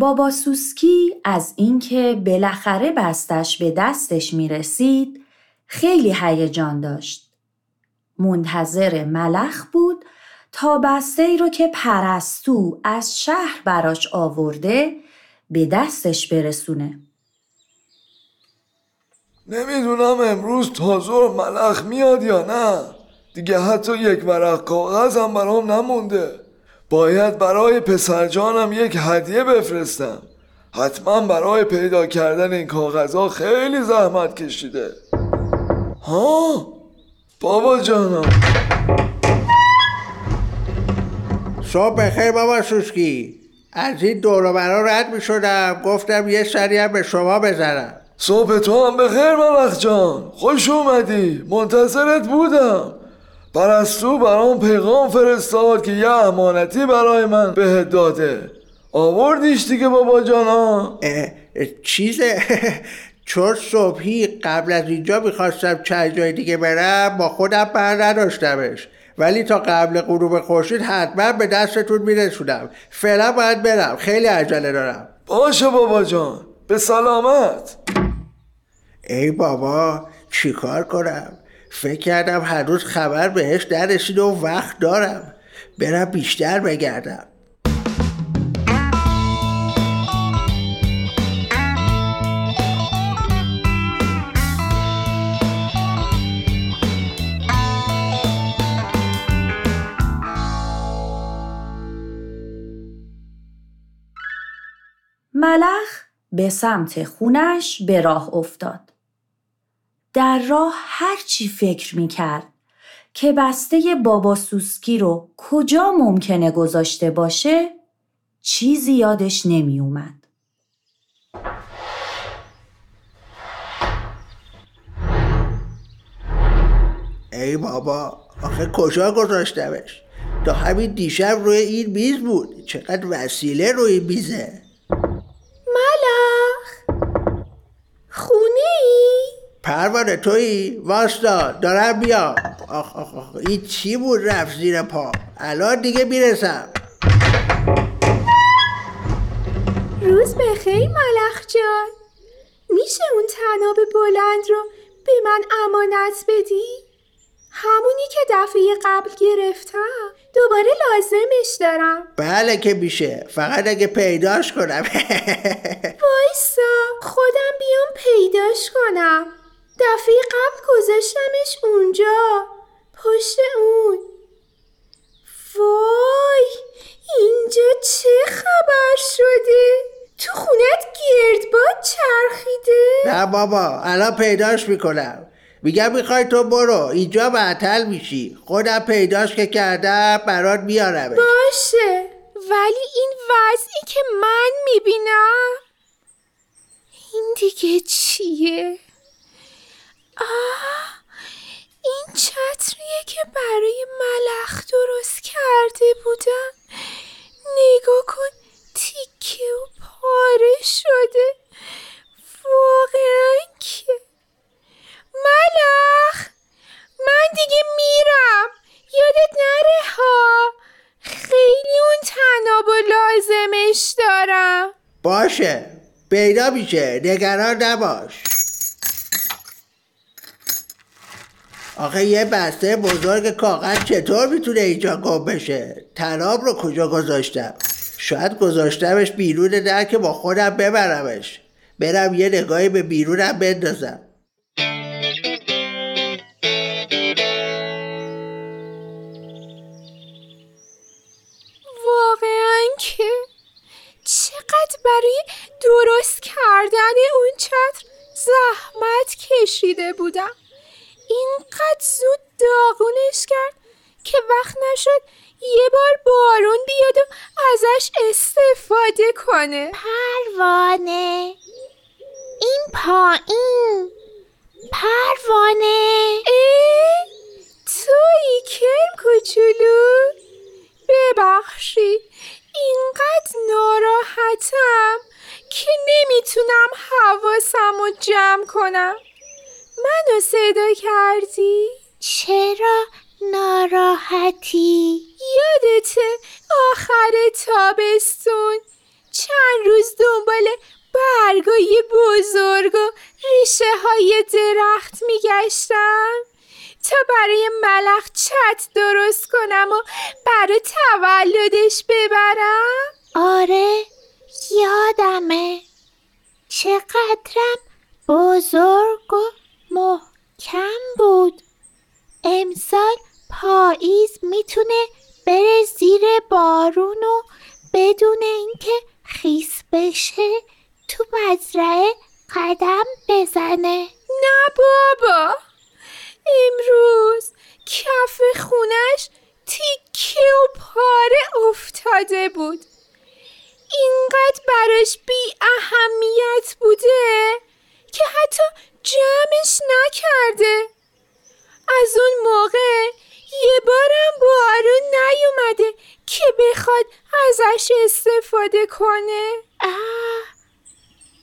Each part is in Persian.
بابا سوسکی از اینکه بالاخره بستش به دستش می رسید خیلی هیجان داشت. منتظر ملخ بود تا بسته رو که پرستو از شهر براش آورده به دستش برسونه. نمی‌دونم امروز تازور ملخ میاد یا نه دیگه حتی یک ورق کاغذ هم برام نمونده باید برای پسرجانم یک هدیه بفرستم. حتما برای پیدا کردن این کاغذها خیلی زحمت کشیده. ها؟ بابا جانم. صبح بخیر بابا سوسکی. از این دور برا رد می شدم گفتم یه سری به شما بزنم. صبح تو هم بخیر ملخ جان. خوش اومدی. منتظرت بودم. پرستو برام پیغام فرستاد که یه امانتی برای من بهت داده. آوردیش دیگه بابا جانا. چیزه؟ چون صبحی قبل از اینجا می‌خواستم چند جای دیگه برم با خودم بر نداشتمش. ولی تا قبل غروب خورشید حتما به دستتون میرسونم. فعلا باید برم. خیلی عجله دارم. باشه بابا جان. به سلامت. ای بابا چیکار کنم؟ فکر کردم هنوز خبر بهش نرسید و وقت دارم برم بیشتر بگردم ملخ به سمت خونش به راه افتاد. در راه هرچی فکر می کرد که بسته بابا سوسکی رو کجا ممکنه گذاشته باشه چیزی یادش نمی اومد. ای بابا آخه کجا گذاشتمش؟ تا همین دیشب روی این میز بود. چقدر وسیله روی میزه. پروانه توی واستا دارم بیا. آخ آخ آخ. این چی بود؟ رفت زیر پا. الان دیگه می‌رسم. روز بخیر ملخ جان. میشه اون تناب بلند رو به من امانت بدی؟ همونی که دفعه قبل گرفتم. دوباره لازمش دارم. بله که میشه. فقط اگه پیداش کنم. وایسا. خودم بیام پیداش کنم. دفعه قبل گذاشتمش اونجا پشت اون. وای اینجا چه خبر شده؟ تو خونت گردباد چرخیده؟ نه بابا الان پیداش می‌کنم. میگم می‌خوای تو برو اینجا معطل میشی. خودم پیداش که کردم برات میارمش. باشه ولی این وضعی که من می‌بینم این دیگه چیه؟ آه این چتریه که برای ملخ درست کرده بودم. نگاه کن تیکه و پاره شده. واقعا که. ملخ من دیگه میرم. یادت نره ها. خیلی اون تناب و لازمش دارم. باشه. پیدا میشه. نگران نباش. آخه یه بسته بزرگ کاغذ چطور می‌تونه اینجا گم بشه؟ تناب رو کجا گذاشتم؟ شاید گذاشتمش بیرون در که با خودم ببرمش. برم یه نگاهی به بیرونم بندازم. واقعا که چقدر برای درست کردن اون چتر زحمت کشیده بودم. اینقدر زود داغونش کرد که وقت نشد یه بار بارون بیاد و ازش استفاده کنه. پروانه. این پایین. پروانه. ای توی کرم کوچولو. ببخشید اینقدر ناراحتم که نمی‌تونم حواسم رو جمع کنم. منو صدا کردی؟ چرا ناراحتی؟ یادته آخر تابستون چند روز دنبال برگای بزرگ و ریشه های درخت میگشتم تا برای ملخ چت درست کنم و برای تولدش ببرم آره یادمه چقدرم بزرگ و محکم بود. امسال پاییز می‌تونه بره زیر بارون و بدون اینکه خیس بشه تو مزرعه قدم بزنه. نه بابا. امروز کف خونش تیکه و پاره افتاده بود. اینقدر براش بی اهمیت بوده که حتی جمعش نکرده. از اون موقع یه بارم بارون نیومده که بخواد ازش استفاده کنه. آه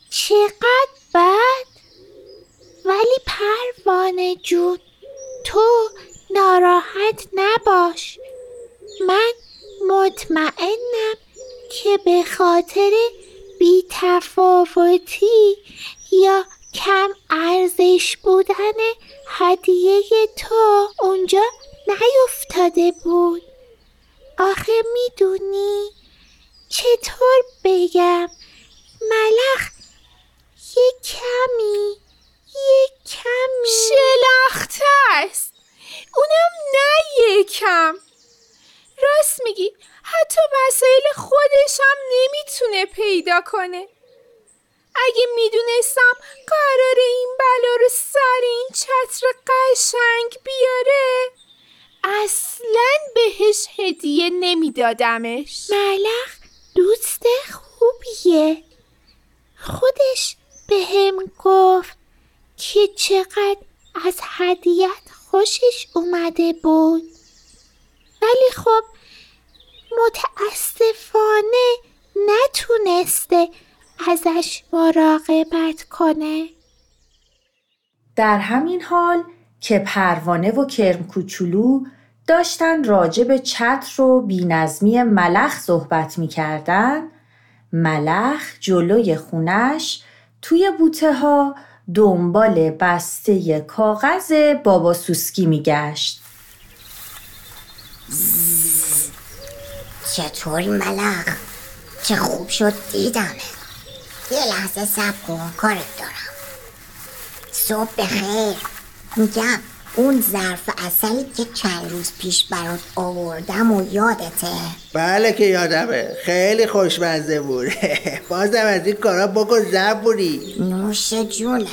چقدر بد. ولی پروانه جون تو ناراحت نباش. من مطمئنم که به خاطر بی تفاوتی یا کم ارزش بودن هدیه تو اونجا نیفتاده بود. آخه می‌دونی؟ چطور بگم؟ ملخ یه کمی یه کمی. شلخته است. اونم نه یکم راست میگی حتی وسایل خودش هم نمی‌تونه پیدا کنه. اگه می‌دونستم قرار این بلا رو سر این چتر قشنگ بیاره اصلا بهش هدیه نمیدادمش. ملخ دوست خوبیه. خودش به هم گفت که چقدر از هدیت خوشش اومده بود. ولی خب متاسفانه نتونسته ازش مراقبت کنه. در همین حال که پروانه و کرم کوچولو داشتن راجع به چتر و بینظمی ملخ صحبت می‌کردن ملخ جلوی خونش توی بوته ها دنبال بسته کاغذ بابا سوسکی میگشت. چطوری ملخ؟ چه خوب شد دیدمه یه لحظه سب کن کارت دارم. صبح بخیر. میگم اون ظرف اصلی که چند روز پیش برات آوردم و یادته. بله که یادمه. خیلی خوشمزه بود. بازم از این کارا بکن زبوری نوش جونه.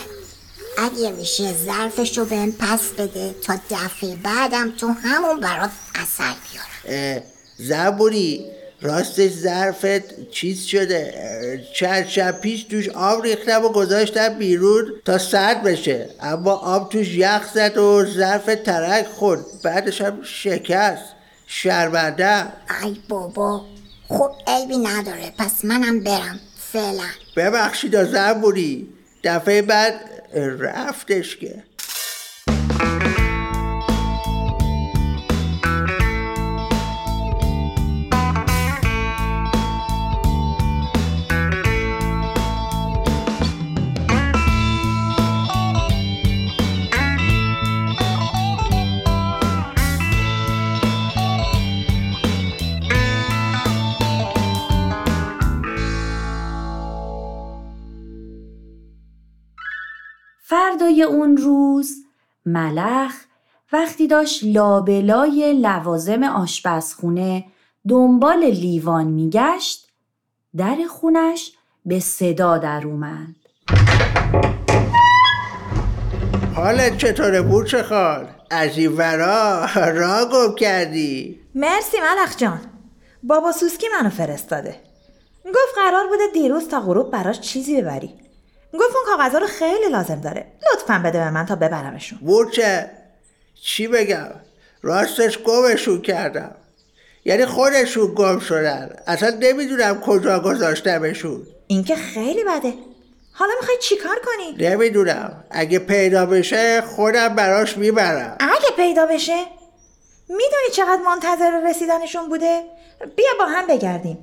اگه میشه ظرفشو بهم پس بده تا دفعه بعدم تو همون برات اثر بیارم. زبوری راستش ظرفت چیز شده چند شب پیش توش آب ریختم و گذاشتم بیرون تا سرد بشه. اما آب توش یخ زد و ظرف ترک خورد. بعدش هم شکست. شرمنده. ای بابا خب عیبی نداره. پس منم برم. فعلا. ببخشید زبوری دفعه بعد رفتش که. فردای اون روز ملخ وقتی داشت لابلای لوازم آشپزخونه دنبال لیوان میگشت در خونش به صدا در اومد. حالت چطوره بوچه خال؟ از این ورا را گم کردی؟ مرسی ملخ جان. بابا سوسکی منو فرستاده. گفت قرار بوده دیروز تا غروب براش چیزی ببری. گفت اون کاغذها رو خیلی لازم داره. لطفا بده به من تا ببرمشون. مورچه چی بگم؟ راستش گمشون کردم. یعنی خودشون گم شدن. اصلا نمی‌دونم کجا گذاشتمشون. این که خیلی بده. حالا می‌خوای چیکار کنی؟ نمی‌دونم. اگه پیدا بشه خودم براش می‌برم. اگه پیدا بشه می‌دونی چقدر منتظر رسیدنشون بوده؟ بیا با هم بگردیم.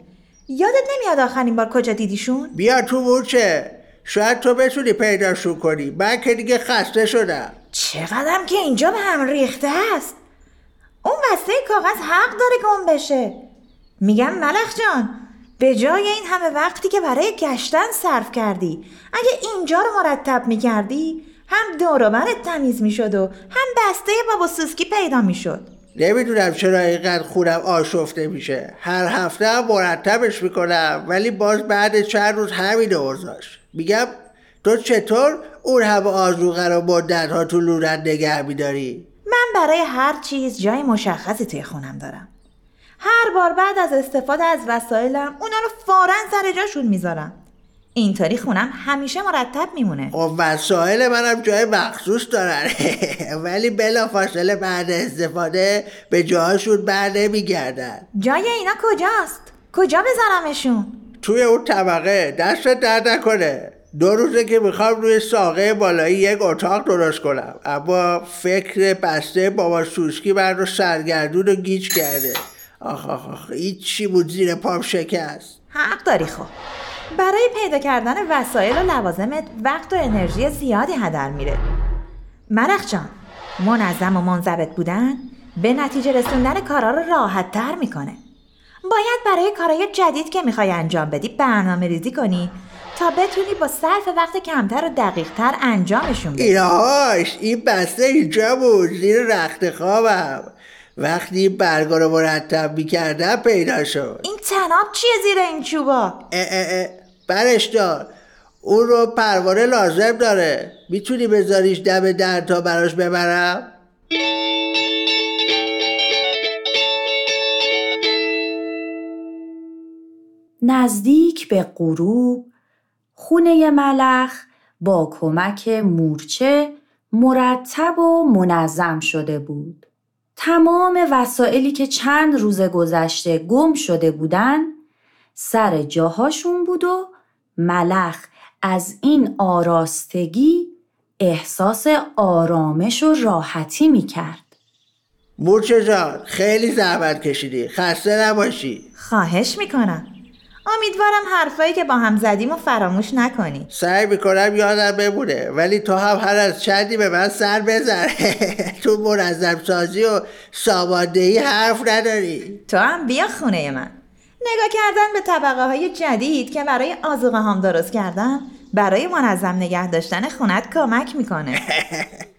یادت نمیاد آخرین بار کجا دیدیشون؟ بیا تو مورچه شاید تو بتونی پیداشون کنی. من که دیگه خسته شدم. چقدرم که اینجا به هم ریخته است. اون بسته کاغذ حق داره گم بشه. میگم ملخ جان به جای این همه وقتی که برای گشتن صرف کردی اگه اینجا رو مرتب می‌کردی هم دوروبرت تمیز می‌شد و هم بسته بابا سوسکی پیدا می‌شد. نمی‌دونم چرا اینقدر خونم آشفته میشه. هر هفته هم مرتبش می‌کنم ولی باز بعد چند روز همین اوضاش میگم تو چطور اون همه آزوغه رو مدت ها تو لورن نگه میداری؟ من برای هر چیز جای مشخصی توی خونم دارم. هر بار بعد از استفاده از وسایلم اونا رو فورا سر جاشون می‌ذارم. اینطوری خونم همیشه مرتب میمونه. خب وسایل منم جای مخصوص دارن. ولی بلا فاصله بعد استفاده به جاهاشون بر نمیگردن. جای اینا کجاست؟ کجا بذارمشون؟ توی اون طبقه. دست درد نکنه. دو روزه که می‌خوام روی ساقه بالایی یک اتاق درست کنم. اما فکر بسته بابا سوسکی من رو سرگردون و گیج کرده. آخ آخ آخ این چی بود زیر پام شکست. حق داری خب. برای پیدا کردن وسایل و لوازمت وقت و انرژی زیادی هدر میره. مرخ جان منظم و منضبط بودن به نتیجه رسوندن کارا رو راحت تر می‌کنه. باید برای کارهای جدید که می‌خوای انجام بدی برنامه ریزی کنی تا بتونی با صرف وقت کمتر و دقیق تر انجامشون بدی. اینهاش این بسته اینجا بود زیر رخت خوابم. وقتی برگا رو مرتب می‌کردم پیدا شد. این تناب چیه زیر این چوبا؟ اه اه اه. برش دار. اون رو پروانه لازم داره. می‌تونی بذاریش دم در تا براش ببرم؟ نزدیک به غروب خونه ملخ با کمک مورچه مرتب و منظم شده بود. تمام وسایلی که چند روز گذشته گم شده بودن سر جاهاشون بود و ملخ از این آراستگی احساس آرامش و راحتی می کرد. مورچه جان خیلی زحمت کشیدی. خسته نباشی. خواهش می‌کنم. امیدوارم حرفایی که با هم زدیم و فراموش نکنی. سعی می‌کنم یادم بمونه ولی تو هم هر از چندی به من سر بزن. تو منظم سازی و ساماندهی حرف نداری. تو هم بیا خونه من. نگاه کردن به طبقه های جدید که برای آزوغه هم درست کردم برای منظم نگه داشتن خونت کمک می‌کنه.